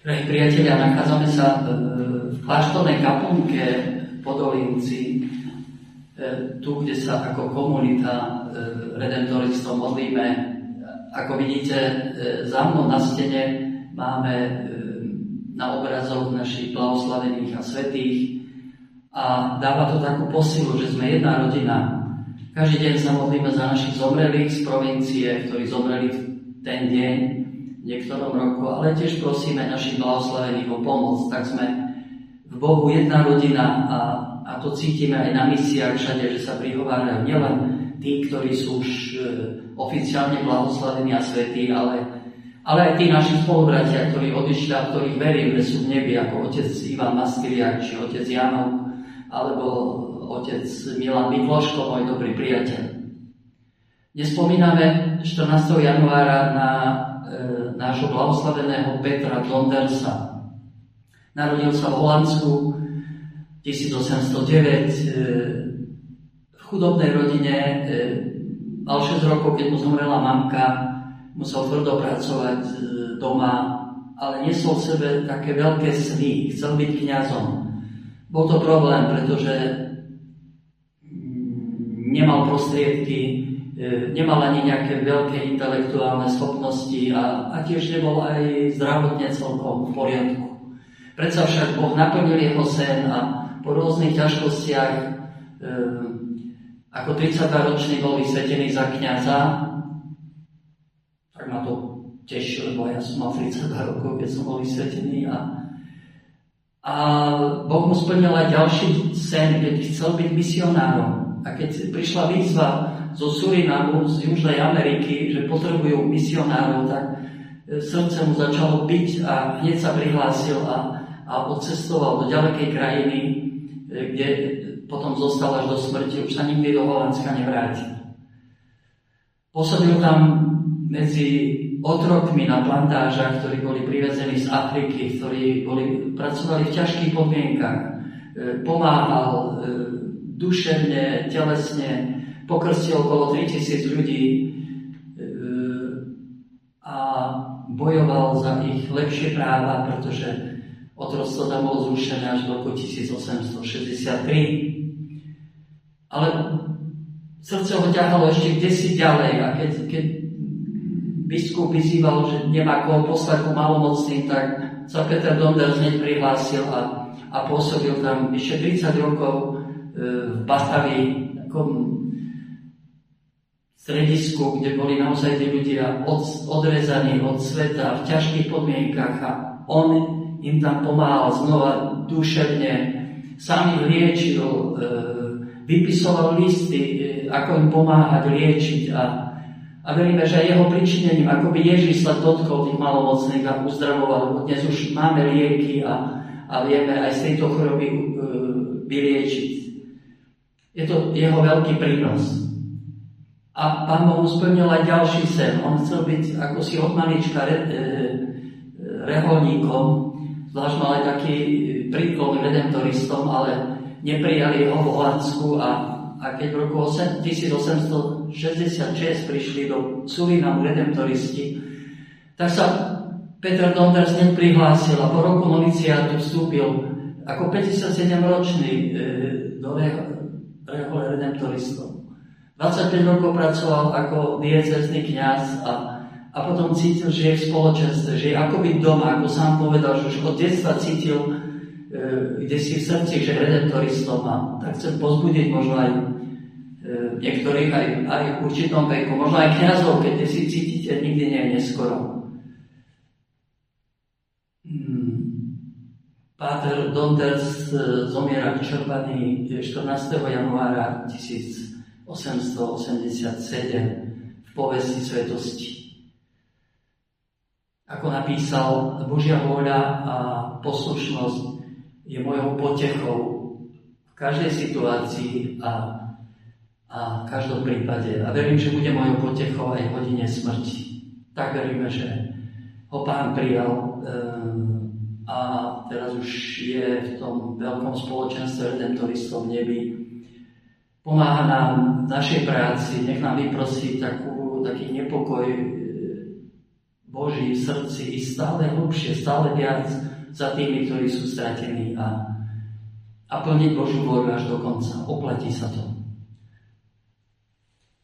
Drahí priatelia, nachádzame sa e, v kláštornej kaplnke v e, tu, kde sa ako komunita e, redentoristov modlíme. Ako vidíte, za mnou na stene máme na obrazoch našich blahoslavených a svetých a dáva to takú posilu, že sme jedna rodina. Každý deň sa modlíme za našich zomrelých z provincie, ktorí zomreli ten deň niektorom roku, ale tiež prosíme našich blahoslavených o pomoc. Tak sme v Bohu jedna rodina a, a to cítime aj na misiách všade, že sa prihovárajú nielen tí, ktorí sú už e, oficiálne blahoslavení a svetí, ale, ale aj tí naši spolubratia, ktorí odišli a ktorých verím, že sú v nebi, ako otec Ivan Maskiliak, či otec Janov, alebo otec Milan Mikloško, môj dobrý priateľ. Nespomíname 14. januára na nášho blahoslaveného Petra Dondersa. Narodil sa v Holandsku 1809 e, v chudobnej rodine. E, mal 6 rokov, keď mu zomrela mamka, musel tvrdo pracovať e, doma, ale nesol v sebe také veľké sny, chcel byť kňazom. Bol to problém, pretože mm, nemal prostriedky, nemal ani nejaké veľké intelektuálne schopnosti a, a tiež nebol aj zdravotne celkom v poriadku. Predsa však Boh naplnil jeho sen a po rôznych ťažkostiach e, ako 32-ročný bol vysvetený za kniaza, tak ma to teší, lebo ja som mal 32 rokov, keď som bol vysvetený a, a Boh mu splnil aj ďalší sen, keď chcel byť misionárom. A keď prišla výzva zo Surinamu, z Južnej Ameriky, že potrebujú misionárov, tak e, srdce mu začalo byť a hneď sa prihlásil a, a odcestoval do ďalekej krajiny, e, kde potom zostal až do smrti, už sa nikdy do Holandska nevrátil. Pôsobil tam medzi otrokmi na plantážach, ktorí boli privezení z Afriky, ktorí boli, pracovali v ťažkých podmienkach. E, pomáhal duševne, telesne, pokrstil okolo 3000 ľudí e, a bojoval za ich lepšie práva, pretože otroctvo tam bolo zrušené až v roku 1863. Ale srdce ho ťahalo ešte kde si ďalej a keď, keď biskup vyzýval, že nemá koho poslať ku malomocným, tak sa Peter Donder hneď prihlásil a, a pôsobil tam vyše 30 rokov e, v Batavi, takom stredisku, kde boli naozaj tí ľudia od, odrezaní od sveta v ťažkých podmienkach a on im tam pomáhal znova duševne, sám ich liečil, e, vypisoval listy, e, ako im pomáhať liečiť a, a veríme, že aj jeho pričinením, ako by Ježiš sa dotkol tých malomocných a uzdravoval, dnes už máme lieky a, a vieme aj z tejto choroby e, vyliečiť. Je to jeho veľký prínos. A pán Boh splnil aj ďalší sen. On chcel byť ako si od malička re, e, reholníkom, zvlášť mal aj taký príklon redemptoristom, ale neprijali ho v Holandsku a, a keď v roku 1866 prišli do Surinamu redemptoristi, tak sa Peter Donders hneď prihlásil a po roku noviciátu vstúpil ako 57-ročný e, do rehole redemptoristov. 25 rokov pracoval ako diecezný kňaz a, a potom cítil, že je v spoločenstve, že je akoby doma, ako sám povedal, že už od detstva cítil e, kde si v srdci, že redentoristom a tak chcem pozbudiť možno aj e, niektorých, aj, aj v určitom veku, možno aj kňazov, keď si cítite, nikdy nie je neskoro. Hmm. Páter Donders e, zomiera vyčerpaný 14. januára 1000 887 v povesti svetosti. Ako napísal, Božia vôľa a poslušnosť je mojou potechou v každej situácii a, a v každom prípade. A verím, že bude mojou potechou aj v hodine smrti. Tak veríme, že ho Pán prijal ehm, a teraz už je v tom veľkom spoločenstve redemptoristov v nebi pomáha nám v našej práci, nech nám vyprosí takú, taký nepokoj e, Boží v srdci ísť stále hlubšie, stále viac za tými, ktorí sú stratení a, a plniť Božiu vôľu až do konca. Oplatí sa to.